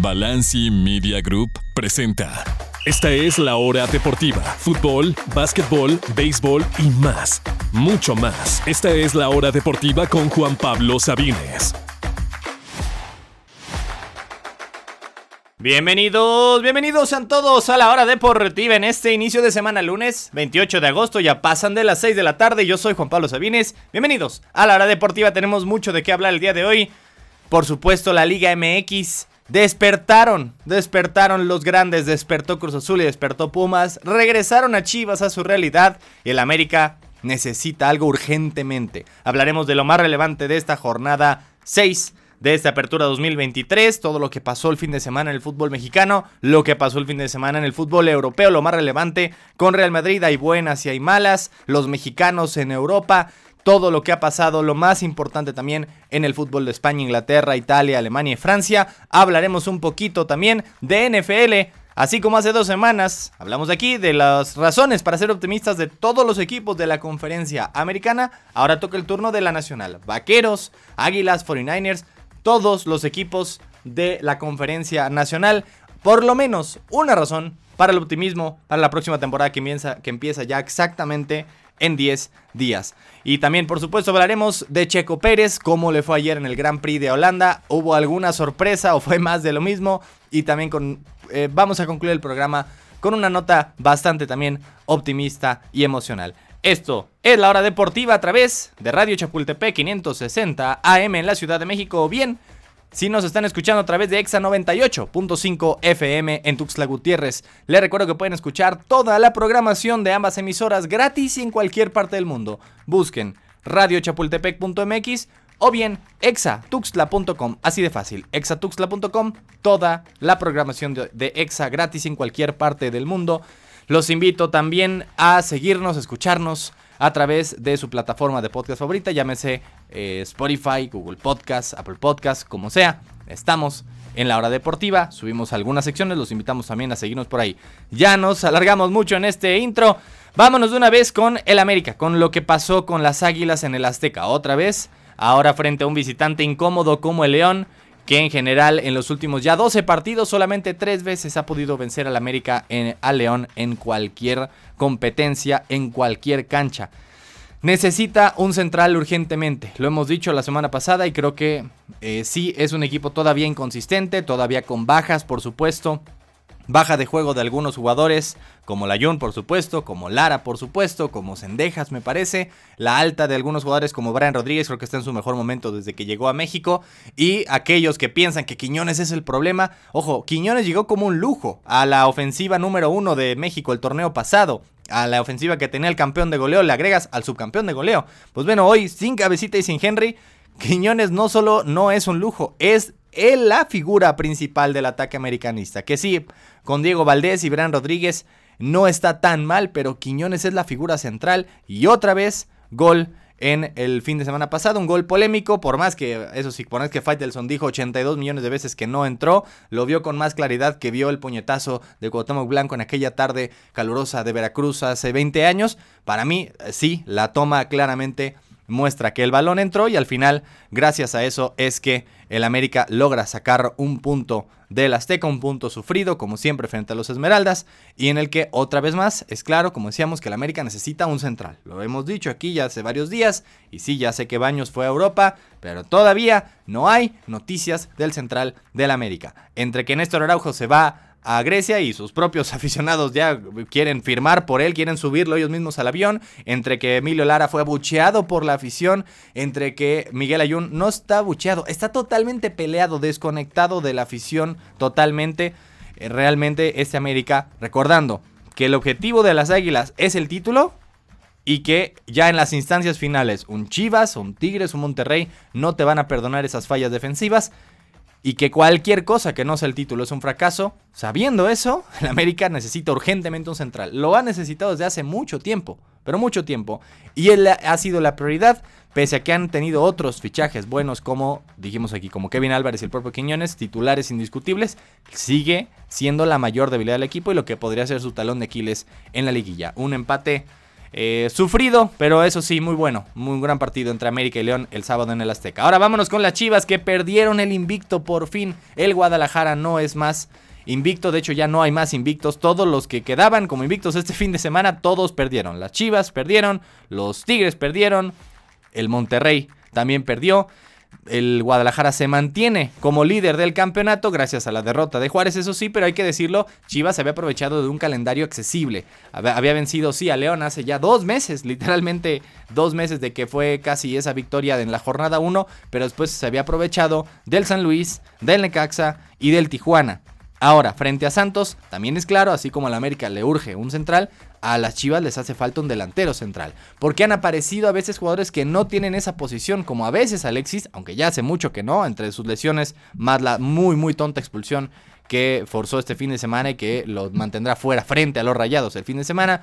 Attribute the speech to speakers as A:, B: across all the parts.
A: Balanci Media Group presenta. Esta es la hora deportiva. Fútbol, básquetbol, béisbol y más. Mucho más. Esta es la hora deportiva con Juan Pablo Sabines.
B: Bienvenidos, bienvenidos a todos a la hora deportiva en este inicio de semana lunes 28 de agosto, ya pasan de las 6 de la tarde, yo soy Juan Pablo Sabines, bienvenidos a la hora deportiva, tenemos mucho de qué hablar el día de hoy, por supuesto la Liga MX, despertaron, despertaron los grandes, despertó Cruz Azul y despertó Pumas, regresaron a Chivas a su realidad y el América necesita algo urgentemente, hablaremos de lo más relevante de esta jornada 6 de esta apertura 2023, todo lo que pasó el fin de semana en el fútbol mexicano, lo que pasó el fin de semana en el fútbol europeo, lo más relevante con Real Madrid, hay buenas y hay malas, los mexicanos en Europa, todo lo que ha pasado, lo más importante también en el fútbol de España, Inglaterra, Italia, Alemania y Francia. Hablaremos un poquito también de NFL, Así como hace dos semanas hablamos aquí de las razones para ser optimistas de todos los equipos de la conferencia americana, ahora toca el turno de la nacional. Vaqueros, Águilas, 49ers, todos los equipos de la conferencia nacional. Por lo menos una razón para el optimismo para la próxima temporada que empieza, que empieza ya exactamente en 10 días. Y también, por supuesto, hablaremos de Checo Pérez, cómo le fue ayer en el Gran Prix de Holanda. ¿Hubo alguna sorpresa o fue más de lo mismo? Y también con, eh, vamos a concluir el programa con una nota bastante también optimista y emocional. Esto es la hora deportiva a través de Radio Chapultepec 560 AM en la Ciudad de México. Bien, si nos están escuchando a través de EXA 98.5 FM en Tuxtla Gutiérrez, les recuerdo que pueden escuchar toda la programación de ambas emisoras gratis y en cualquier parte del mundo. Busquen radiochapultepec.mx o bien exatuxtla.com, así de fácil, exatuxtla.com, toda la programación de, de EXA gratis en cualquier parte del mundo. Los invito también a seguirnos, escucharnos a través de su plataforma de podcast favorita, llámese eh, Spotify, Google Podcast, Apple Podcast, como sea. Estamos en la hora deportiva, subimos algunas secciones, los invitamos también a seguirnos por ahí. Ya nos alargamos mucho en este intro. Vámonos de una vez con el América, con lo que pasó con las Águilas en el Azteca. Otra vez, ahora frente a un visitante incómodo como el León que en general en los últimos ya 12 partidos solamente 3 veces ha podido vencer al América en, al León en cualquier competencia, en cualquier cancha. Necesita un central urgentemente, lo hemos dicho la semana pasada y creo que eh, sí es un equipo todavía inconsistente, todavía con bajas por supuesto, Baja de juego de algunos jugadores, como Layun por supuesto, como Lara por supuesto, como Sendejas me parece. La alta de algunos jugadores como Brian Rodríguez creo que está en su mejor momento desde que llegó a México. Y aquellos que piensan que Quiñones es el problema, ojo, Quiñones llegó como un lujo a la ofensiva número uno de México el torneo pasado a la ofensiva que tenía el campeón de goleo, le agregas al subcampeón de goleo. Pues bueno, hoy sin cabecita y sin Henry, Quiñones no solo no es un lujo, es la figura principal del ataque americanista. Que sí, con Diego Valdés y Bran Rodríguez no está tan mal, pero Quiñones es la figura central. Y otra vez, gol en el fin de semana pasado, un gol polémico, por más que, eso sí, por más que Faitelson dijo 82 millones de veces que no entró, lo vio con más claridad que vio el puñetazo de Cuauhtémoc Blanco en aquella tarde calurosa de Veracruz hace 20 años. Para mí, sí, la toma claramente muestra que el balón entró y al final, gracias a eso, es que el América logra sacar un punto del Azteca, un punto sufrido, como siempre, frente a los Esmeraldas, y en el que, otra vez más, es claro, como decíamos, que el América necesita un central. Lo hemos dicho aquí ya hace varios días, y sí, ya sé que Baños fue a Europa, pero todavía no hay noticias del central del América. Entre que Néstor Araujo se va a Grecia y sus propios aficionados ya quieren firmar por él, quieren subirlo ellos mismos al avión, entre que Emilio Lara fue abucheado por la afición, entre que Miguel Ayun no está abucheado, está totalmente peleado, desconectado de la afición totalmente. Eh, realmente este América, recordando que el objetivo de las Águilas es el título, y que ya en las instancias finales un Chivas, un Tigres, un Monterrey no te van a perdonar esas fallas defensivas y que cualquier cosa que no sea el título es un fracaso, sabiendo eso, el América necesita urgentemente un central. Lo ha necesitado desde hace mucho tiempo, pero mucho tiempo. Y él ha sido la prioridad, pese a que han tenido otros fichajes buenos como, dijimos aquí, como Kevin Álvarez y el propio Quiñones, titulares indiscutibles, sigue siendo la mayor debilidad del equipo y lo que podría ser su talón de Aquiles en la liguilla. Un empate eh, sufrido, pero eso sí, muy bueno. Muy gran partido entre América y León el sábado en el Azteca. Ahora vámonos con las Chivas que perdieron el invicto por fin. El Guadalajara no es más invicto. De hecho, ya no hay más invictos. Todos los que quedaban como invictos este fin de semana, todos perdieron. Las Chivas perdieron, los Tigres perdieron, el Monterrey también perdió el Guadalajara se mantiene como líder del campeonato gracias a la derrota de Juárez, eso sí, pero hay que decirlo, Chivas había aprovechado de un calendario accesible. Había, vencido, sí, a León hace ya dos meses, literalmente dos meses de que fue casi esa victoria en la jornada 1, pero después se había aprovechado del San Luis, del Necaxa y del Tijuana. Ahora, frente a Santos, también es claro, así como a la América le urge un central, a las Chivas les hace falta un delantero central. Porque han aparecido a veces jugadores que no tienen esa posición, como a veces Alexis, aunque ya hace mucho que no, entre sus lesiones, más la muy, muy tonta expulsión que forzó este fin de semana y que lo mantendrá fuera frente a los rayados el fin de semana.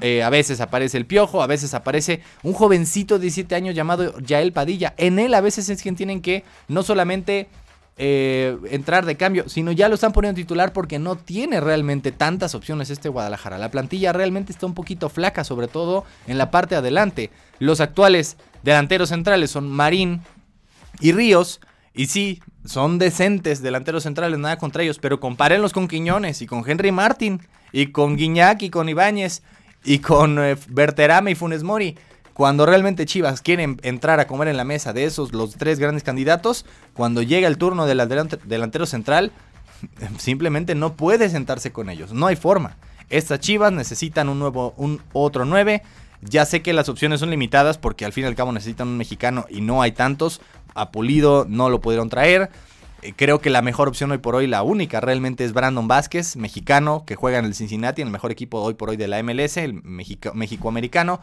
B: Eh, a veces aparece el piojo, a veces aparece un jovencito de 17 años llamado Yael Padilla. En él a veces es quien tienen que no solamente eh, entrar de cambio, sino ya lo están poniendo titular porque no tiene realmente tantas opciones este Guadalajara. La plantilla realmente está un poquito flaca, sobre todo en la parte de adelante. Los actuales delanteros centrales son Marín y Ríos. Y sí, son decentes delanteros centrales, nada contra ellos, pero compárenlos con Quiñones y con Henry Martin y con Guiñac y con Ibáñez y con eh, Berterame y Funes Mori. Cuando realmente Chivas quieren entrar a comer en la mesa de esos, los tres grandes candidatos, cuando llega el turno del delantero central, simplemente no puede sentarse con ellos. No hay forma. Estas Chivas necesitan un nuevo, un otro 9. Ya sé que las opciones son limitadas porque al fin y al cabo necesitan un mexicano y no hay tantos. A no lo pudieron traer. Eh, creo que la mejor opción hoy por hoy, la única realmente es Brandon Vázquez, mexicano, que juega en el Cincinnati, en el mejor equipo hoy por hoy de la MLS, el México-americano.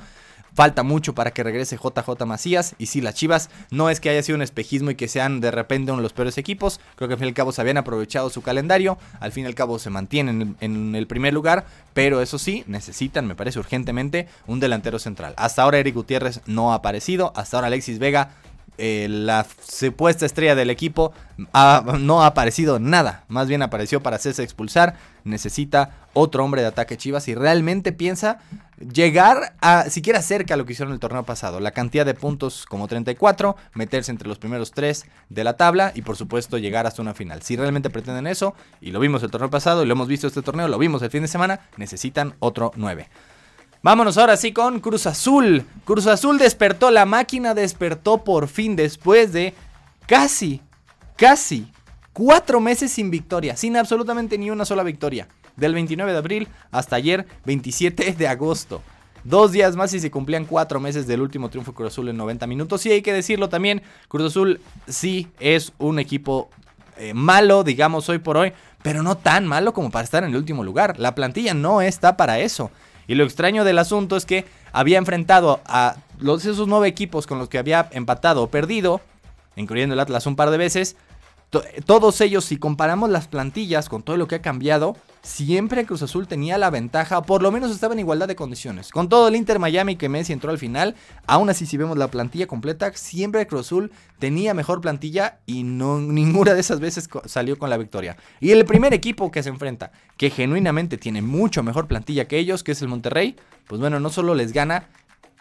B: Falta mucho para que regrese JJ Macías. Y si las Chivas no es que haya sido un espejismo y que sean de repente uno de los peores equipos. Creo que al fin y al cabo se habían aprovechado su calendario. Al fin y al cabo se mantienen en, el primer lugar. Pero eso sí, necesitan, me parece urgentemente, un delantero central. Hasta ahora Eric Gutiérrez no ha aparecido. Hasta ahora Alexis Vega eh, la supuesta estrella del equipo no ha aparecido nada. Más bien apareció para hacerse expulsar. Necesita otro hombre de ataque Chivas y realmente piensa llegar a siquiera cerca a lo que hicieron el torneo pasado. La cantidad de puntos como 34, meterse entre los primeros tres de la tabla y por supuesto llegar hasta una final. Si realmente pretenden eso, y lo vimos el torneo pasado y lo hemos visto este torneo, lo vimos el fin de semana, necesitan otro 9. Vámonos ahora sí con Cruz Azul. Cruz Azul despertó, la máquina despertó por fin después de casi, casi cuatro meses sin victoria, sin absolutamente ni una sola victoria del 29 de abril hasta ayer 27 de agosto. Dos días más y se cumplían cuatro meses del último triunfo Cruz Azul en 90 minutos. Y hay que decirlo también, Cruz Azul sí es un equipo eh, malo, digamos, hoy por hoy, pero no tan malo como para estar en el último lugar. La plantilla no está para eso. Y lo extraño del asunto es que había enfrentado a los, esos nueve equipos con los que había empatado o perdido, incluyendo el Atlas un par de veces, todos ellos, si comparamos las plantillas con todo lo que ha cambiado, siempre Cruz Azul tenía la ventaja, por lo menos estaba en igualdad de condiciones. Con todo el Inter Miami que Messi entró al final, aún así si vemos la plantilla completa, siempre Cruz Azul tenía mejor plantilla y no ninguna de esas veces salió con la victoria. Y el primer equipo que se enfrenta, que genuinamente tiene mucho mejor plantilla que ellos, que es el Monterrey, pues bueno, no solo les gana,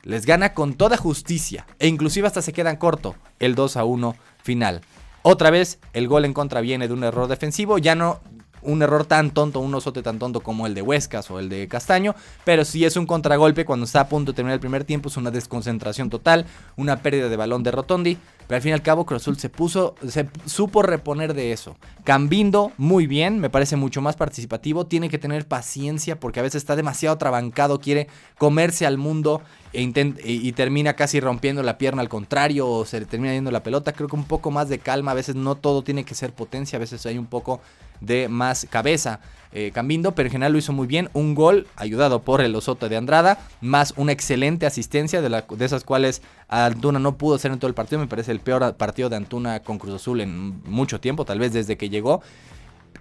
B: les gana con toda justicia e inclusive hasta se quedan corto el 2 a 1 final. Otra vez, el gol en contra viene de un error defensivo, ya no un error tan tonto, un osote tan tonto como el de Huescas o el de Castaño, pero si es un contragolpe cuando está a punto de terminar el primer tiempo, es una desconcentración total, una pérdida de balón de Rotondi, pero al fin y al cabo Cruz se puso, se supo reponer de eso. Cambindo muy bien, me parece mucho más participativo, tiene que tener paciencia porque a veces está demasiado trabancado, quiere comerse al mundo e y, termina casi rompiendo la pierna al contrario o se le termina yendo la pelota. Creo que un poco más de calma, a veces no todo tiene que ser potencia, a veces hay un poco de más cabeza. Eh, Cambindo, pero en general lo hizo muy bien. Un gol ayudado por el Osoto de Andrada, más una excelente asistencia de, la, de esas cuales Antuna no pudo hacer en todo el partido. Me parece el peor partido de Antuna con Cruz Azul en mucho tiempo, tal vez desde que llegó.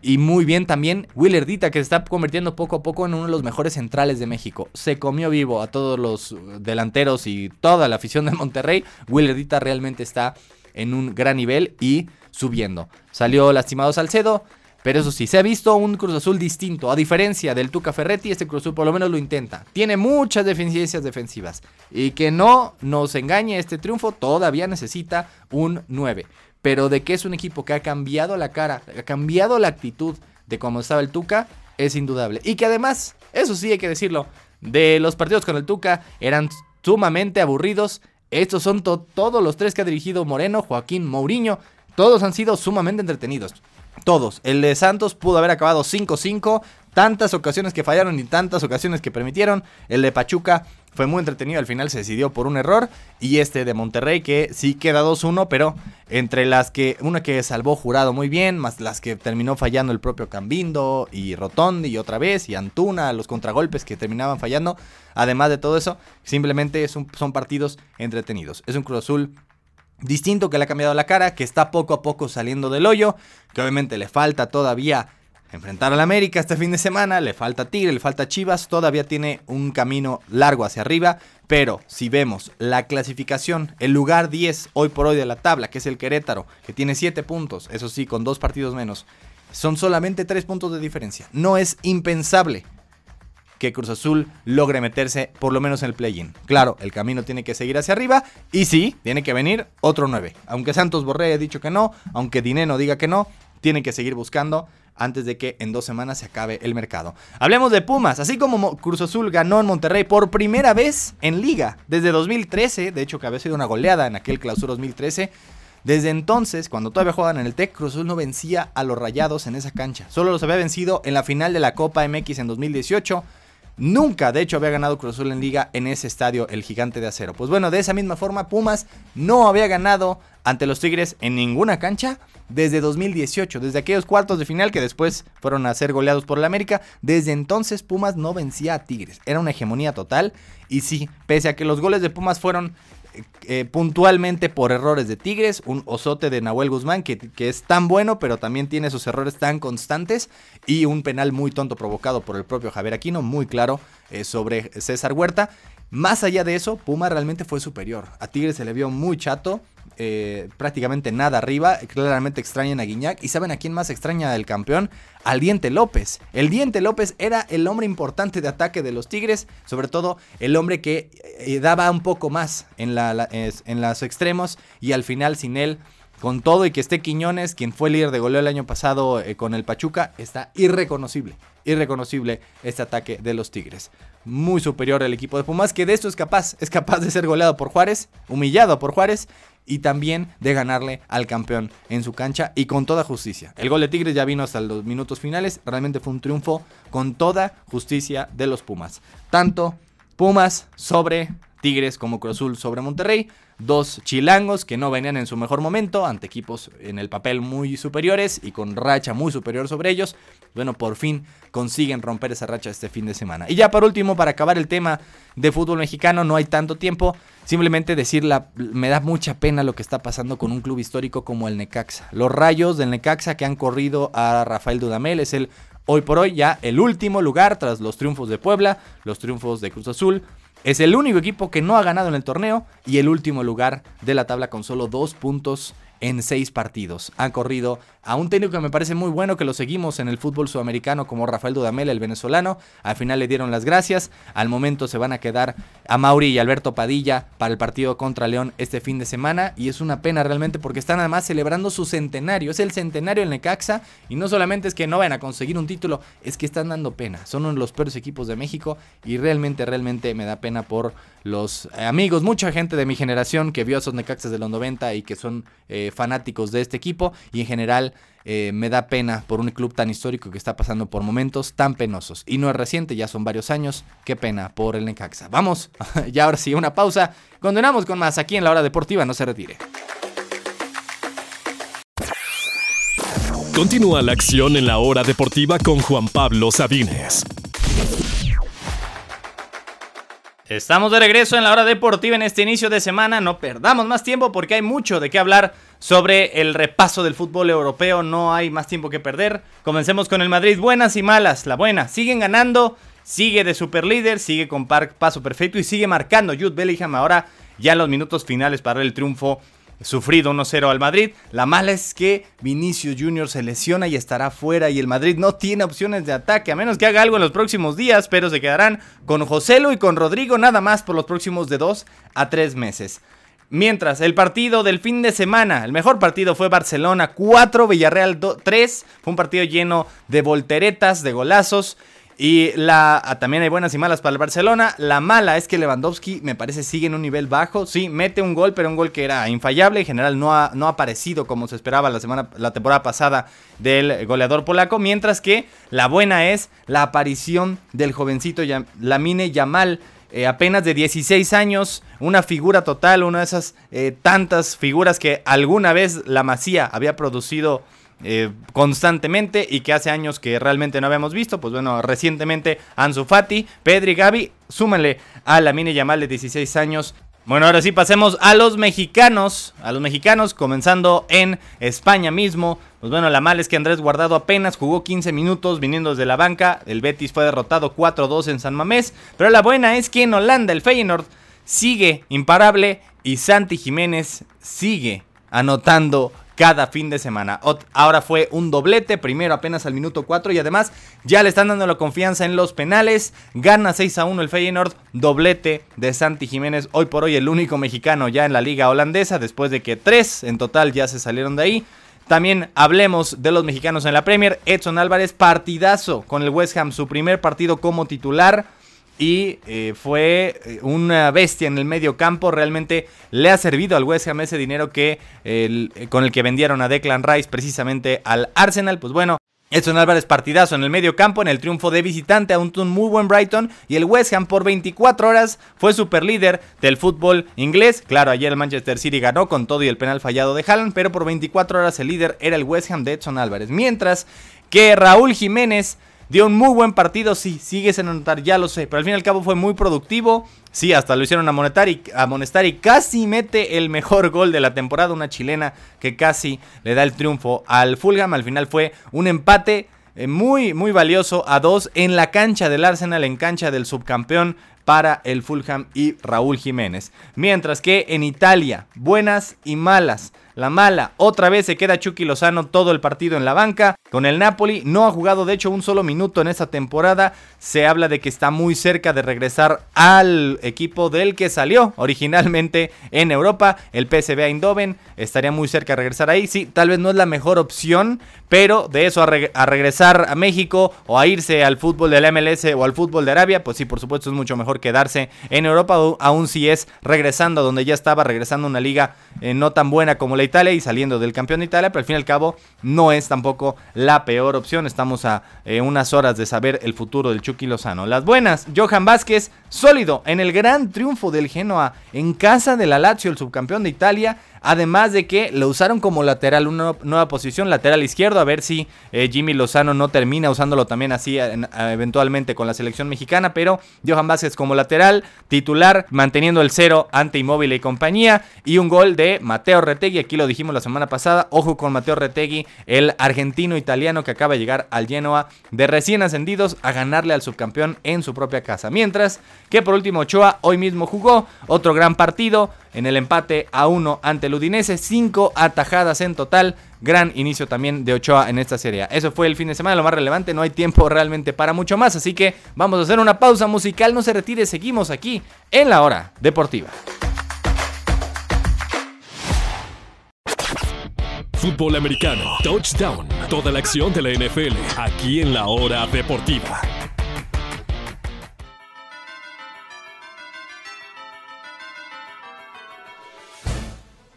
B: Y muy bien también Willardita, que se está convirtiendo poco a poco en uno de los mejores centrales de México. Se comió vivo a todos los delanteros y toda la afición de Monterrey. Willardita realmente está en un gran nivel y subiendo. Salió lastimado Salcedo, Pero eso sí, se ha visto un Cruz Azul distinto. A diferencia del Tuca Ferretti, este Cruz Azul por lo menos lo intenta. Tiene muchas deficiencias defensivas. Y que no nos engañe este triunfo, todavía necesita un 9. Pero de que es un equipo que ha cambiado la cara, ha cambiado la actitud de cómo estaba el Tuca, es indudable. Y que además, eso sí hay que decirlo, de los partidos con el Tuca eran sumamente aburridos. Estos son todos los tres que ha dirigido Moreno, Joaquín, Mourinho. Todos han sido sumamente entretenidos. Todos. El de Santos pudo haber acabado 5-5. Tantas ocasiones que fallaron y tantas ocasiones que permitieron. El de Pachuca fue muy entretenido. Al final se decidió por un error. Y este de Monterrey que sí queda 2-1. Pero entre las que. Una que salvó jurado muy bien. Más las que terminó fallando el propio Cambindo. Y Rotondi y otra vez. Y Antuna. Los contragolpes que terminaban fallando. Además de todo eso. Simplemente son partidos entretenidos. Es un Cruz Azul distinto que le ha cambiado la cara, que está poco a poco saliendo del hoyo, que obviamente le falta todavía enfrentar al América este fin de semana, le falta Tigre, le falta Chivas, todavía tiene un camino largo hacia arriba, pero si vemos la clasificación, el lugar 10 hoy por hoy de la tabla, que es el Querétaro, que tiene 7 puntos, eso sí, con dos partidos menos, son solamente 3 puntos de diferencia. No es impensable que Cruz Azul logre meterse por lo menos en el play-in. Claro, el camino tiene que seguir hacia arriba y sí, tiene que venir otro 9. Aunque Santos Borré haya dicho que no, aunque Dineno diga que no, tiene que seguir buscando antes de que en dos semanas se acabe el mercado. Hablemos de Pumas, así como Cruz Azul ganó en Monterrey por primera vez en liga desde 2013, de hecho que había sido una goleada en aquel clausura 2013. Desde entonces, cuando todavía jugaban en el TEC, Cruz Azul no vencía a los Rayados en esa cancha. Solo los había vencido en la final de la Copa MX en 2018 Nunca, de hecho, había ganado Cruz Azul en liga en ese estadio, el gigante de acero. Pues bueno, de esa misma forma, Pumas no había ganado ante los Tigres en ninguna cancha desde 2018, desde aquellos cuartos de final que después fueron a ser goleados por el América. Desde entonces, Pumas no vencía a Tigres. Era una hegemonía total. Y sí, pese a que los goles de Pumas fueron eh, puntualmente por errores de Tigres, un osote de Nahuel Guzmán que, que, es tan bueno pero también tiene esos errores tan constantes y un penal muy tonto provocado por el propio Javier Aquino, muy claro eh, sobre César Huerta. Más allá de eso, Puma realmente fue superior. A Tigres se le vio muy chato, eh, prácticamente nada arriba. Claramente extrañan a Guiñac. ¿Y saben a quién más extraña el campeón? Al Diente López. El Diente López era el hombre importante de ataque de los Tigres. Sobre todo el hombre que eh, daba un poco más en, en los extremos. Y al final sin él con todo y que esté Quiñones, quien fue líder de goleo el año pasado eh, con el Pachuca, está irreconocible, irreconocible este ataque de los Tigres. Muy superior el equipo de Pumas, que de esto es capaz, es capaz de ser goleado por Juárez, humillado por Juárez y también de ganarle al campeón en su cancha y con toda justicia. El gol de Tigres ya vino hasta los minutos finales, realmente fue un triunfo con toda justicia de los Pumas. Tanto Pumas sobre Tigres como Cruz Azul sobre Monterrey. Dos chilangos que no venían en su mejor momento ante equipos en el papel muy superiores y con racha muy superior sobre ellos. Bueno, por fin consiguen romper esa racha este fin de semana. Y ya por último, para acabar el tema de fútbol mexicano, no hay tanto tiempo. Simplemente decirla, me da mucha pena lo que está pasando con un club histórico como el Necaxa. Los rayos del Necaxa que han corrido a Rafael Dudamel es el hoy por hoy ya el último lugar tras los triunfos de Puebla, los triunfos de Cruz Azul, es el único equipo que no ha ganado en el torneo y el último lugar de la tabla con solo dos puntos en seis partidos. Han corrido a un técnico que me parece muy bueno, que lo seguimos en el fútbol sudamericano como Rafael Dudamel, el venezolano. Al final le dieron las gracias. Al momento se van a quedar a Mauri y Alberto Padilla para el partido contra León este fin de semana. Y es una pena realmente porque están además celebrando su centenario. Es el centenario del Necaxa. Y no solamente es que no vayan a conseguir un título, es que están dando pena. Son uno de los peores equipos de México. Y realmente, realmente me da pena por los amigos, mucha gente de mi generación que vio a esos Necaxas de los 90 y que son eh, fanáticos de este equipo. Y en general eh, me da pena por un club tan histórico que está pasando por momentos tan penosos. Y no es reciente, ya son varios años. Qué pena por el Necaxa. Vamos, ya ahora sí, una pausa. Continuamos con más aquí en la hora deportiva, no se retire.
A: Continúa la acción en la hora deportiva con Juan Pablo Sabines.
B: Estamos de regreso en la hora deportiva en este inicio de semana. No perdamos más tiempo porque hay mucho de qué hablar sobre el repaso del fútbol europeo. No hay más tiempo que perder. Comencemos con el Madrid. Buenas y malas. La buena. Siguen ganando. Sigue de super líder. Sigue con paso perfecto. Y sigue marcando Jude Bellingham ahora ya en los minutos finales para el triunfo sufrido 1-0 al Madrid. La mala es que Vinicius Jr. se lesiona y estará fuera y el Madrid no tiene opciones de ataque, a menos que haga algo en los próximos días, pero se quedarán con Joselo y con Rodrigo nada más por los próximos de 2 a 3 meses. Mientras, el partido del fin de semana, el mejor partido fue Barcelona 4, Villarreal 3. Fue un partido lleno de volteretas, de golazos. Y ah, también hay buenas y malas para el Barcelona. La mala es que Lewandowski me parece sigue en un nivel bajo. Sí, mete un gol, pero un gol que era infallable. En general no ha, no aparecido como se esperaba la, semana, la temporada pasada del goleador polaco. Mientras que la buena es la aparición del jovencito Lamine Yamal. Eh, apenas de 16 años, una figura total, una de esas eh, tantas figuras que alguna vez la Masía había producido eh, constantemente y que hace años que realmente no habíamos visto. Pues bueno, recientemente Ansu Fati, Pedri, Gaby, súmenle a la mini Yamal de 16 años. Bueno, ahora sí pasemos a los mexicanos, a los mexicanos, comenzando en España mismo. Pues bueno, la mala es que Andrés Guardado apenas jugó 15 minutos viniendo desde la banca. El Betis fue derrotado 4-2 en San Mamés. Pero la buena es que en Holanda el Feyenoord sigue imparable y Santi Jiménez sigue anotando cada fin de semana. Ahora fue un doblete, primero apenas al minuto 4 y además ya le están dando la confianza en los penales. Gana 6 a 1 el Feyenoord, doblete de Santi Jiménez, hoy por hoy el único mexicano ya en la liga holandesa, después de que 3 en total ya se salieron de ahí. También hablemos de los mexicanos en la Premier. Edson Álvarez, partidazo con el West Ham, su primer partido como titular y eh, fue eh, una bestia en el medio campo. Realmente le ha servido al West Ham ese dinero que con el que vendieron a Declan Rice precisamente al Arsenal. Pues bueno. Edson Álvarez partidazo en el medio campo en el triunfo de visitante a un muy buen Brighton y el West Ham por 24 horas fue super líder del fútbol inglés. Claro, ayer el Manchester City ganó con todo y el penal fallado de Haaland, pero por 24 horas el líder era el West Ham de Edson Álvarez. Mientras que Raúl Jiménez Dio un muy buen partido, sí, sigue sin anotar, ya lo sé, pero al fin y al cabo fue muy productivo. Sí, hasta lo hicieron amonestar y, y casi mete el mejor gol de la temporada, una chilena que casi le da el triunfo al Fulham. Al final fue un empate eh, muy, muy valioso a dos en la cancha del Arsenal, en cancha del subcampeón para el Fulham y Raúl Jiménez. Mientras que en Italia, buenas y malas. La mala, otra vez se queda Chucky Lozano todo el partido en la banca. Con el Napoli no ha jugado de hecho un solo minuto en esta temporada. Se habla de que está muy cerca de regresar al equipo del que salió originalmente en Europa, el PSV Eindhoven. Estaría muy cerca de regresar ahí. Sí, tal vez no es la mejor opción, pero de eso a, regresar a México o a irse al fútbol del MLS o al fútbol de Arabia, pues sí, por supuesto es mucho mejor quedarse en Europa, aún si es regresando a donde ya estaba, regresando a una liga eh, no tan buena como la Italia y saliendo del campeón de Italia, pero al fin y al cabo no es tampoco la peor opción. Estamos a eh, unas horas de saber el futuro del Chucky Lozano. Las buenas, Johan Vázquez, sólido en el gran triunfo del Genoa en casa de la Lazio, el subcampeón de Italia. Además de que lo usaron como lateral, una nueva posición, lateral izquierdo, a ver si eh, Jimmy Lozano no termina usándolo también así eventualmente con la selección mexicana, pero Johan Vázquez como lateral, titular, manteniendo el cero ante Inmóvil y compañía, y un gol de Mateo Retegui, aquí lo dijimos la semana pasada, ojo con Mateo Retegui, el argentino-italiano que acaba de llegar al Genoa de recién ascendidos a ganarle al subcampeón en su propia casa. Mientras que por último Ochoa hoy mismo jugó otro gran partido, en el empate a uno ante el Udinese. Cinco atajadas en total. Gran inicio también de Ochoa en esta serie. Eso fue el fin de semana, lo más relevante. No hay tiempo realmente para mucho más. Así que vamos a hacer una pausa musical. No se retire, seguimos aquí en la hora deportiva.
A: Fútbol americano, touchdown, toda la acción de la NFL, aquí en la hora deportiva.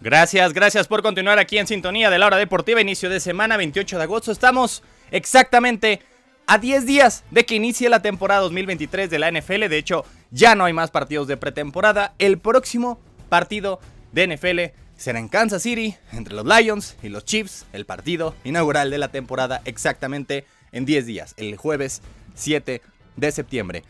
B: Gracias, gracias por continuar aquí en sintonía de la hora deportiva, inicio de semana 28 de agosto. Estamos exactamente a 10 días de que inicie la temporada 2023 de la NFL. De hecho, ya no hay más partidos de pretemporada. El próximo partido de NFL será en Kansas City, entre los Lions y los Chiefs, el partido inaugural de la temporada exactamente en 10 días, el jueves 7 de septiembre.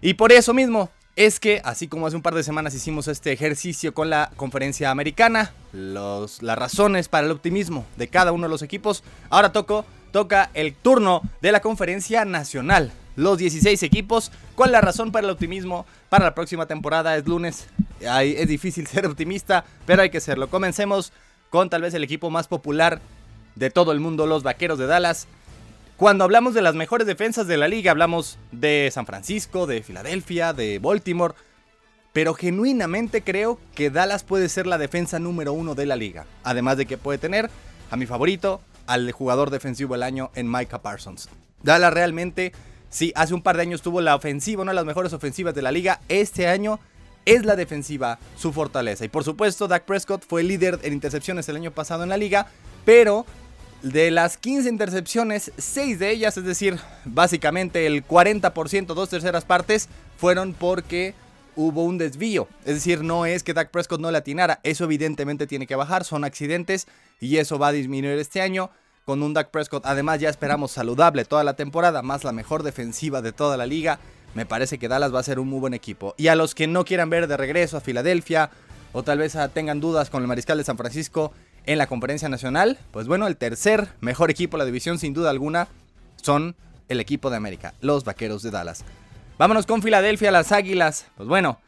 B: Y por eso mismo, es que, así como hace un par de semanas hicimos este ejercicio con la conferencia americana, los, las razones para el optimismo de cada uno de los equipos, ahora toco, toca el turno de la conferencia nacional. Los 16 equipos, ¿cuál es la razón para el optimismo para la próxima temporada? Es lunes, es difícil ser optimista, pero hay que serlo. Comencemos con tal vez el equipo más popular de todo el mundo, los Vaqueros de Dallas. Cuando hablamos de las mejores defensas de la liga, hablamos de San Francisco, de Filadelfia, de Baltimore, pero genuinamente creo que Dallas puede ser la defensa número uno de la liga. Además de que puede tener a mi favorito, al jugador defensivo del año en Micah Parsons. Dallas realmente, sí, hace un par de años tuvo la ofensiva, una de las mejores ofensivas de la liga. Este año es la defensiva su fortaleza. Y por supuesto, Dak Prescott fue líder en intercepciones el año pasado en la liga, pero de las 15 intercepciones, 6 de ellas, es decir, básicamente el 40%, dos terceras partes, fueron porque hubo un desvío. Es decir, no es que Dak Prescott no le atinara, eso evidentemente tiene que bajar, son accidentes y eso va a disminuir este año con un Dak Prescott. Además, ya esperamos saludable toda la temporada, más la mejor defensiva de toda la liga. Me parece que Dallas va a ser un muy buen equipo. Y a los que no quieran ver de regreso a Filadelfia o tal vez tengan dudas con el Mariscal de San Francisco en la Conferencia Nacional, pues bueno, el tercer mejor equipo de la división sin duda alguna son el equipo de América, los Vaqueros de Dallas. Vámonos con Filadelfia, las Águilas. Pues bueno,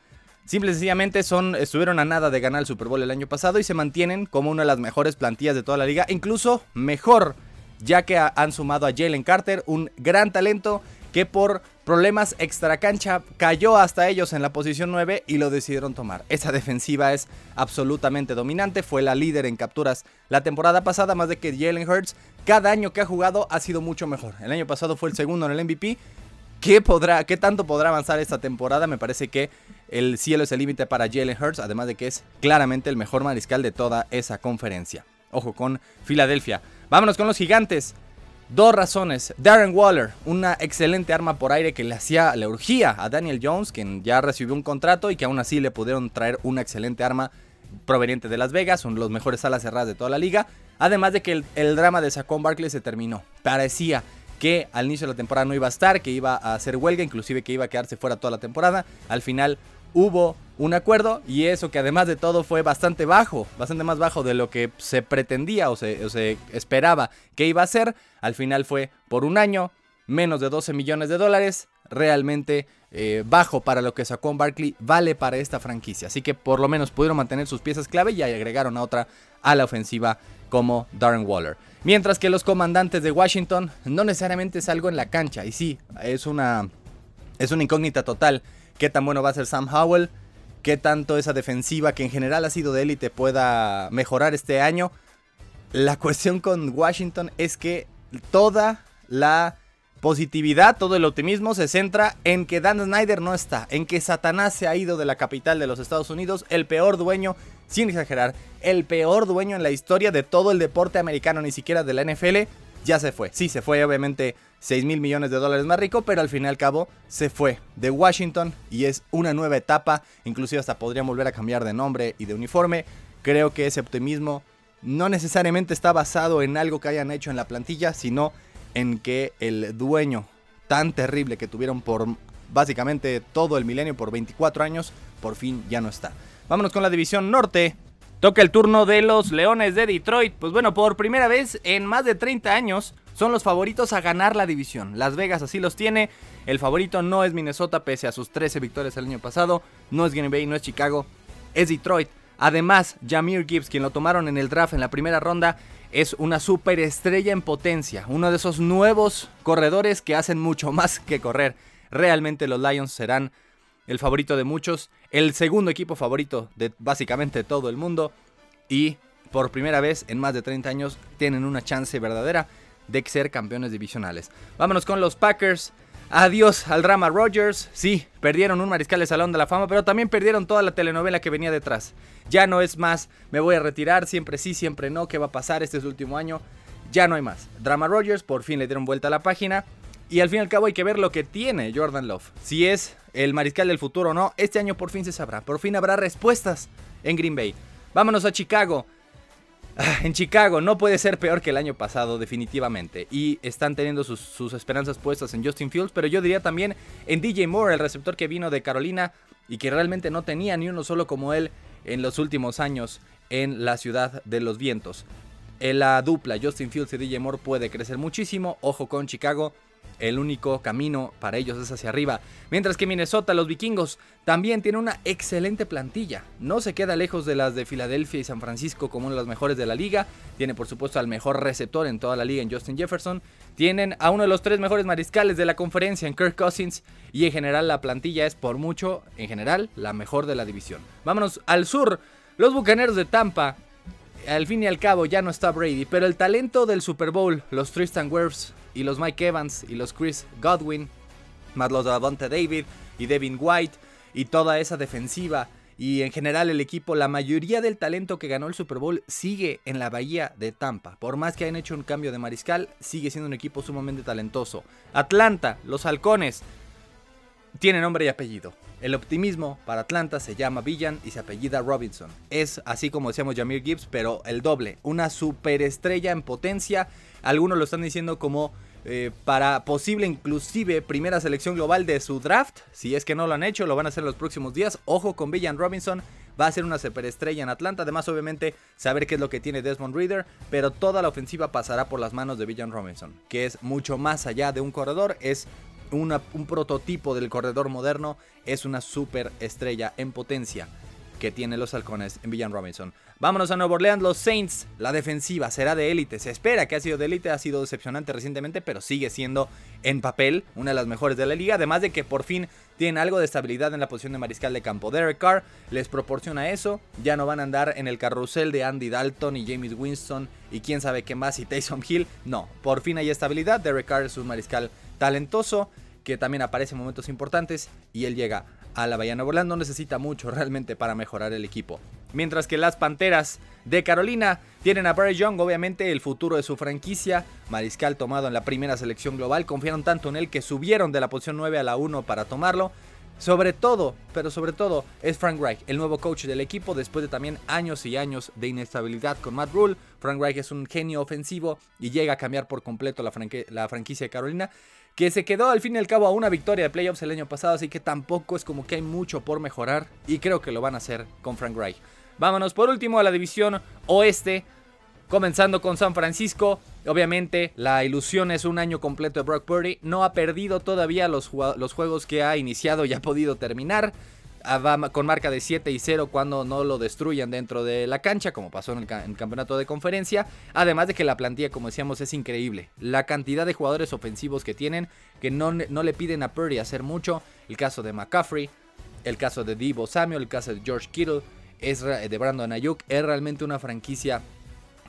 B: Simple y sencillamente son, estuvieron a nada de ganar el Super Bowl el año pasado y se mantienen como una de las mejores plantillas de toda la liga, incluso mejor, ya que han sumado a Jalen Carter, un gran talento que por problemas extra cancha cayó hasta ellos en la posición 9 y lo decidieron tomar. Esa defensiva es absolutamente dominante, fue la líder en capturas la temporada pasada, más de que Jalen Hurts cada año que ha jugado ha sido mucho mejor. El año pasado fue el segundo en el MVP. ¿Qué, podrá, ¿Qué tanto podrá avanzar esta temporada? Me parece que el cielo es el límite para Jalen Hurts, además de que es claramente el mejor mariscal de toda esa conferencia. Ojo con Filadelfia. Vámonos con los gigantes. Dos razones. Darren Waller, una excelente arma por aire que le hacía, le urgía a Daniel Jones, quien ya recibió un contrato y que aún así le pudieron traer una excelente arma proveniente de Las Vegas, son los mejores alas cerradas de toda la liga. Además de que el, el drama de Saquon Barkley se terminó. Parecía que al inicio de la temporada no iba a estar, que iba a hacer huelga, inclusive que iba a quedarse fuera toda la temporada. Al final hubo un acuerdo y eso que además de todo fue bastante bajo, bastante más bajo de lo que se pretendía o se, esperaba que iba a ser. Al final fue por un año, menos de 12 millones de dólares, realmente eh, bajo para lo que sacó Barkley, vale para esta franquicia. Así que por lo menos pudieron mantener sus piezas clave y agregaron a otra a la ofensiva como Darren Waller. Mientras que los comandantes de Washington no necesariamente es algo en la cancha y sí, es una, es una incógnita total qué tan bueno va a ser Sam Howell, qué tanto esa defensiva que en general ha sido de élite pueda mejorar este año. La cuestión con Washington es que toda la positividad, todo el optimismo se centra en que Dan Snyder no está, en que Satanás se ha ido de la capital de los Estados Unidos, el peor dueño, sin exagerar, el peor dueño en la historia de todo el deporte americano, ni siquiera de la NFL, ya se fue. Sí, se fue obviamente 6 mil millones de dólares más rico, pero al fin y al cabo se fue de Washington y es una nueva etapa, inclusive hasta podría volver a cambiar de nombre y de uniforme. Creo que ese optimismo no necesariamente está basado en algo que hayan hecho en la plantilla, sino en que el dueño tan terrible que tuvieron por básicamente todo el milenio, por 24 años, por fin ya no está. Vámonos con la división norte. Toca el turno de los Leones de Detroit. Pues bueno, por primera vez en más de 30 años son los favoritos a ganar la división. Las Vegas así los tiene. El favorito no es Minnesota pese a sus 13 victorias el año pasado. No es Green Bay, no es Chicago, es Detroit. Además, Jameer Gibbs, quien lo tomaron en el draft en la primera ronda, es una superestrella en potencia. Uno de esos nuevos corredores que hacen mucho más que correr. Realmente los Lions serán el favorito de muchos, el segundo equipo favorito de básicamente todo el mundo y por primera vez en más de 30 años tienen una chance verdadera de ser campeones divisionales. Vámonos con los Packers. Adiós al drama Rogers. Sí, perdieron un mariscal de Salón de la Fama, pero también perdieron toda la telenovela que venía detrás. Ya no es más, me voy a retirar, siempre sí, siempre no, ¿qué va a pasar? Este es el último año. Ya no hay más. Drama Rogers, por fin le dieron vuelta a la página. Y al fin y al cabo hay que ver lo que tiene Jordan Love. Si es el mariscal del futuro o no, este año por fin se sabrá. Por fin habrá respuestas en Green Bay. Vámonos a Chicago. Ah, en Chicago no puede ser peor que el año pasado, definitivamente. Y están teniendo sus, esperanzas puestas en Justin Fields, pero yo diría también en DJ Moore, el receptor que vino de Carolina y que realmente no tenía ni uno solo como él en los últimos años en la ciudad de los vientos. En la dupla Justin Fields y DJ Moore puede crecer muchísimo. Ojo con Chicago el único camino para ellos es hacia arriba. Mientras que Minnesota, los vikingos, también tiene una excelente plantilla. No se queda lejos de las de Filadelfia y San Francisco como una de las mejores de la liga. Tiene por supuesto al mejor receptor en toda la liga en Justin Jefferson. Tienen a uno de los tres mejores mariscales de la conferencia en Kirk Cousins. Y en general la plantilla es por mucho, en general, la mejor de la división. Vámonos al sur. Los Bucaneros de Tampa al fin y al cabo ya no está Brady, pero el talento del Super Bowl, los Tristan Wirfs y los Mike Evans y los Chris Godwin, más los Davante David y Devin White y toda esa defensiva y en general el equipo, la mayoría del talento que ganó el Super Bowl sigue en la bahía de Tampa. Por más que hayan hecho un cambio de mariscal, sigue siendo un equipo sumamente talentoso. Atlanta, los halcones, tiene nombre y apellido. El optimismo para Atlanta se llama Villan y se apellida Robinson. Es así como decíamos Jamir Gibbs, pero el doble. Una superestrella en potencia. Algunos lo están diciendo como eh, para posible inclusive primera selección global de su draft. Si es que no lo han hecho, lo van a hacer en los próximos días. Ojo con Villan Robinson. Va a ser una superestrella en Atlanta. Además, obviamente, saber qué es lo que tiene Desmond Reader. Pero toda la ofensiva pasará por las manos de Villan Robinson. Que es mucho más allá de un corredor. Es un prototipo del corredor moderno, es una super estrella en potencia que tiene los halcones en Villan Robinson. Vámonos a Nueva Orleans, los Saints. La defensiva será de élite. Se espera que ha sido de élite, ha sido decepcionante recientemente, pero sigue siendo en papel una de las mejores de la liga. Además de que por fin tienen algo de estabilidad en la posición de mariscal de campo. Derek Carr les proporciona eso. Ya no van a andar en el carrusel de Andy Dalton y James Winston y quién sabe qué más y Taysom Hill. No, por fin hay estabilidad. Derek Carr es un mariscal talentoso que también aparece en momentos importantes y él llega a la Bahía Nueva no necesita mucho realmente para mejorar el equipo. Mientras que las Panteras de Carolina tienen a Barry Young, obviamente el futuro de su franquicia, mariscal tomado en la primera selección global, confiaron tanto en él que subieron de la posición 9 a la 1 para tomarlo. Sobre todo, pero sobre todo, es Frank Reich, el nuevo coach del equipo, después de también años y años de inestabilidad con Matt Rule. Frank Reich es un genio ofensivo y llega a cambiar por completo la, la franquicia de Carolina que se quedó al fin y al cabo a una victoria de playoffs el año pasado, así que tampoco es como que hay mucho por mejorar y creo que lo van a hacer con Frank Reich. Vámonos por último a la división oeste, comenzando con San Francisco. Obviamente la ilusión es un año completo de Brock Purdy, no ha perdido todavía los, los juegos que ha iniciado y ha podido terminar con marca de 7 y 0 cuando no lo destruyan dentro de la cancha, como pasó en el, campeonato de conferencia. Además de que la plantilla, como decíamos, es increíble. La cantidad de jugadores ofensivos que tienen, que no, no le piden a Purdy hacer mucho. El caso de McCaffrey, el caso de Debo Samuel, el caso de George Kittle, es de Brandon Ayuk. Es realmente una franquicia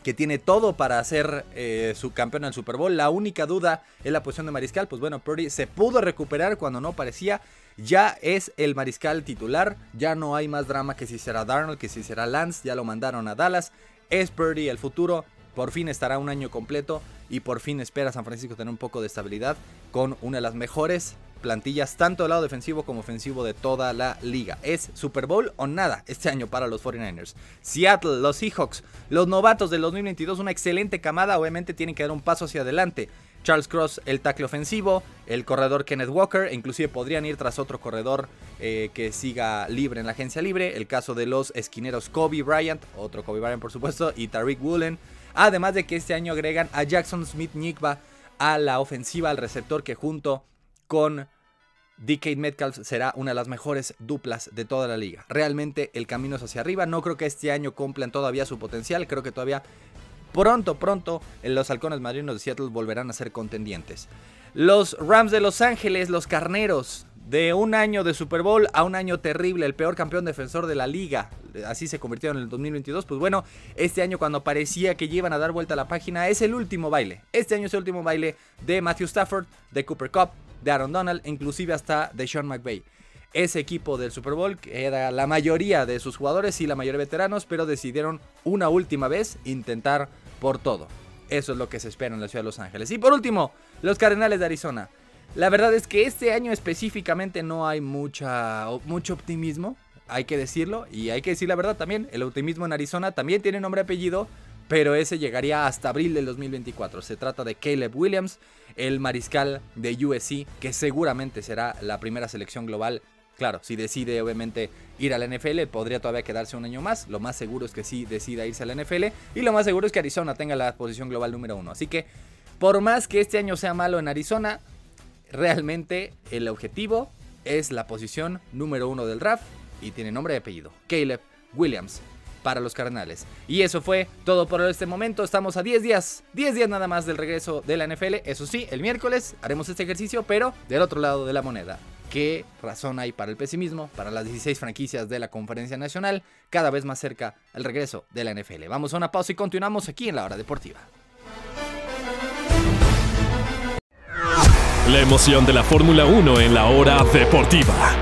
B: que tiene todo para ser eh, su campeón en Super Bowl. La única duda es la posición de mariscal. Pues bueno, Purdy se pudo recuperar cuando no parecía. Ya es el mariscal titular. Ya no hay más drama que si será Darnold, que si será Lance. Ya lo mandaron a Dallas. Es Purdy el futuro. Por fin estará un año completo. Y por fin espera San Francisco tener un poco de estabilidad con una de las mejores plantillas, tanto del lado defensivo como ofensivo de toda la liga. Es Super Bowl o nada este año para los 49ers. Seattle, los Seahawks, los novatos del 2022, una excelente camada, obviamente tienen que dar un paso hacia adelante. Charles Cross, el tackle ofensivo, el corredor Kenneth Walker, inclusive podrían ir tras otro corredor eh, que siga libre en la agencia libre. El caso de los esquineros Kobe Bryant, otro Kobe Bryant por supuesto, y Tariq Woolen. Además de que este año agregan a Jackson Smith Nigba a la ofensiva, al receptor que junto con DK Metcalf será una de las mejores duplas de toda la liga. Realmente el camino es hacia arriba. No creo que este año cumplan todavía su potencial. Creo que todavía pronto, pronto los halcones marinos de Seattle volverán a ser contendientes. Los Rams de Los Ángeles, los carneros, de un año de Super Bowl a un año terrible, el peor campeón defensor de la liga, así se convirtieron en el 2022, pues bueno, este año cuando parecía que iban a dar vuelta a la página, es el último baile. Este año es el último baile de Matthew Stafford, de Cooper Cup, de Aaron Donald, inclusive hasta de Sean McVay. Ese equipo del Super Bowl, que era la mayoría de sus jugadores y la mayoría veteranos, pero decidieron una última vez intentar por todo. Eso es lo que se espera en la ciudad de Los Ángeles. Y por último, los Cardenales de Arizona. La verdad es que este año específicamente no hay mucha, mucho optimismo, hay que decirlo, y hay que decir la verdad también, el optimismo en Arizona también tiene nombre y apellido, pero ese llegaría hasta abril del 2024. Se trata de Caleb Williams, el mariscal de USC, que seguramente será la primera selección global. Claro, si decide obviamente ir a la NFL, podría todavía quedarse un año más. Lo más seguro es que sí decida irse a la NFL. Y lo más seguro es que Arizona tenga la posición global número uno. Así que, por más que este año sea malo en Arizona, realmente el objetivo es la posición número uno del draft y tiene nombre y apellido. Caleb Williams para los Cardenales. Y eso fue todo por este momento. Estamos a 10 días, 10 días nada más del regreso de la NFL. Eso sí, el miércoles haremos este ejercicio, pero del otro lado de la moneda. ¿Qué razón hay para el pesimismo, para las 16 franquicias de la Conferencia Nacional, cada vez más cerca al regreso de la NFL? Vamos a una pausa y continuamos aquí en la hora deportiva.
A: La emoción de la Fórmula 1 en la hora deportiva.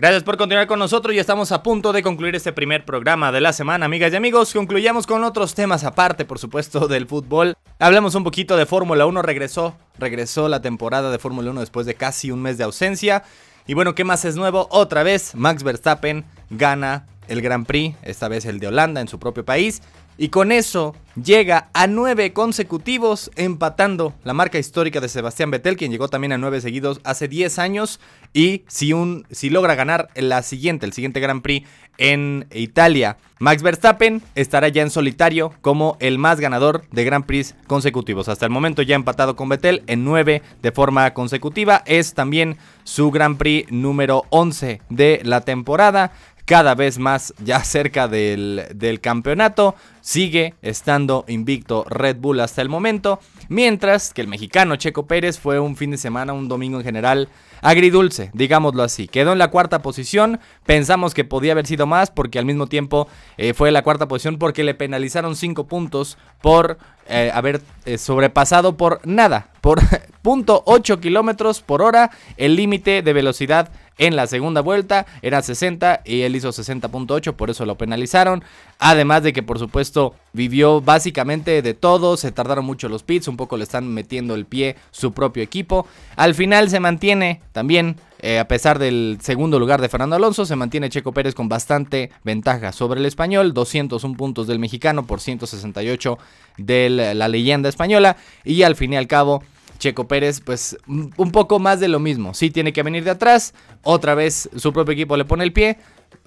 B: Gracias por continuar con nosotros y estamos a punto de concluir este primer programa de la semana, amigas y amigos. Concluyamos con otros temas aparte, por supuesto, del fútbol. Hablemos un poquito de Fórmula 1. Regresó, regresó la temporada de Fórmula 1 después de casi un mes de ausencia. Y bueno, ¿qué más es nuevo? Otra vez, Max Verstappen gana el Grand Prix, esta vez el de Holanda en su propio país. Y con eso llega a nueve consecutivos, empatando la marca histórica de Sebastián Vettel, quien llegó también a nueve seguidos hace 10 años. Y si, un, si logra ganar la siguiente, el siguiente Grand Prix en Italia, Max Verstappen estará ya en solitario como el más ganador de Grand Prix consecutivos. Hasta el momento ya empatado con Vettel en nueve de forma consecutiva. Es también su Grand Prix número 11 de la temporada cada vez más ya cerca del, del, campeonato. Sigue estando invicto Red Bull hasta el momento. Mientras que el mexicano Checo Pérez fue un fin de semana, un domingo en general, agridulce, digámoslo así. Quedó en la cuarta posición. Pensamos que podía haber sido más porque al mismo tiempo eh, fue la cuarta posición porque le penalizaron 5 puntos por eh, haber eh, sobrepasado por nada, por .8 kilómetros por hora el límite de velocidad en la segunda vuelta era 60 y él hizo 60.8, por eso lo penalizaron. Además de que por supuesto vivió básicamente de todo, se tardaron mucho los pits, un poco le están metiendo el pie su propio equipo. Al final se mantiene también, eh, a pesar del segundo lugar de Fernando Alonso, se mantiene Checo Pérez con bastante ventaja sobre el español, 201 puntos del mexicano por 168 de la leyenda española y al fin y al cabo Checo Pérez, pues un poco más de lo mismo. Sí tiene que venir de atrás, otra vez su propio equipo le pone el pie,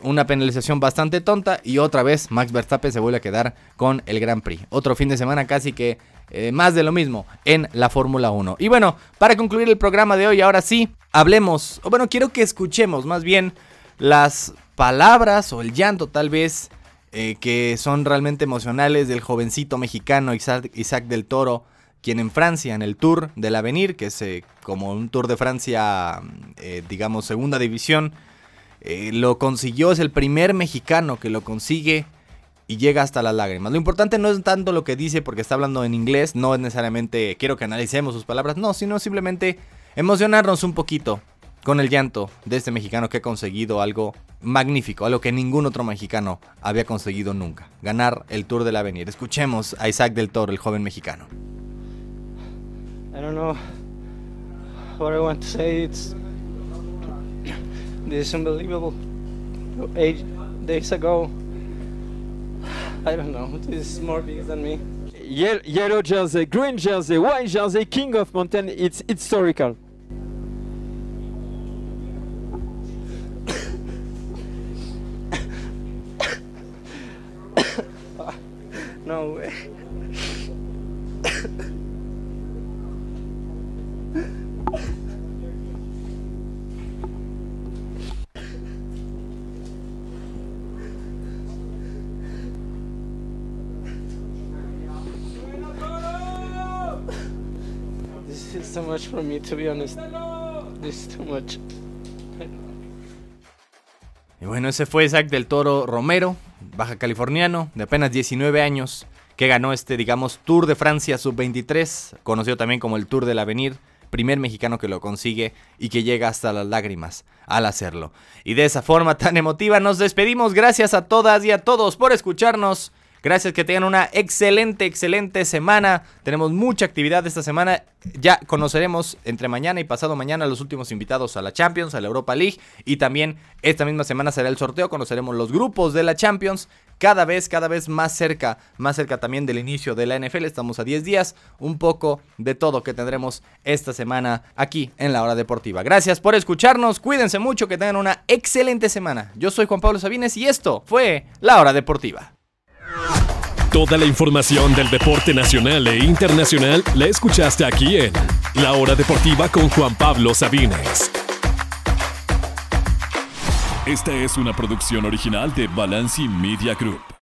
B: una penalización bastante tonta y otra vez Max Verstappen se vuelve a quedar con el Grand Prix. Otro fin de semana casi que eh, más de lo mismo en la Fórmula 1. Y bueno, para concluir el programa de hoy, ahora sí, hablemos, o bueno, quiero que escuchemos más bien las palabras o el llanto tal vez eh, que son realmente emocionales del jovencito mexicano Isaac, Isaac del Toro quien en Francia, en el Tour del Avenir, que es eh, como un Tour de Francia, eh, digamos, segunda división, eh, lo consiguió, es el primer mexicano que lo consigue y llega hasta las lágrimas. Lo importante no es tanto lo que dice porque está hablando en inglés, no es necesariamente quiero que analicemos sus palabras, no, sino simplemente emocionarnos un poquito con el llanto de este mexicano que ha conseguido algo magnífico, algo que ningún otro mexicano había conseguido nunca, ganar el Tour del Avenir. Escuchemos a Isaac del Toro, el joven mexicano.
C: I don't know what I want to say. It's this is unbelievable. Eight days ago, I don't know. This is more big than me.
D: Yellow jersey, green jersey, white jersey, king of mountain. It's historical.
C: no way. Much too much.
B: Y bueno, ese fue Isaac del Toro Romero, baja californiano, de apenas 19 años, que ganó este, digamos, Tour de Francia Sub-23, conocido también como el Tour del Avenir, primer mexicano que lo consigue y que llega hasta las lágrimas al hacerlo. Y de esa forma tan emotiva nos despedimos. Gracias a todas y a todos por escucharnos. Gracias, que tengan una excelente, excelente semana. Tenemos mucha actividad esta semana. Ya conoceremos entre mañana y pasado mañana los últimos invitados a la Champions, a la Europa League. Y también esta misma semana será el sorteo. Conoceremos los grupos de la Champions. Cada vez, cada vez más cerca, más cerca también del inicio de la NFL. Estamos a 10 días. Un poco de todo que tendremos esta semana aquí en la hora deportiva. Gracias por escucharnos. Cuídense mucho, que tengan una excelente semana. Yo soy Juan Pablo Sabines y esto fue la hora deportiva.
A: Toda la información del deporte nacional e internacional la escuchaste aquí en La Hora Deportiva con Juan Pablo Sabines. Esta es una producción original de Balanci Media Group.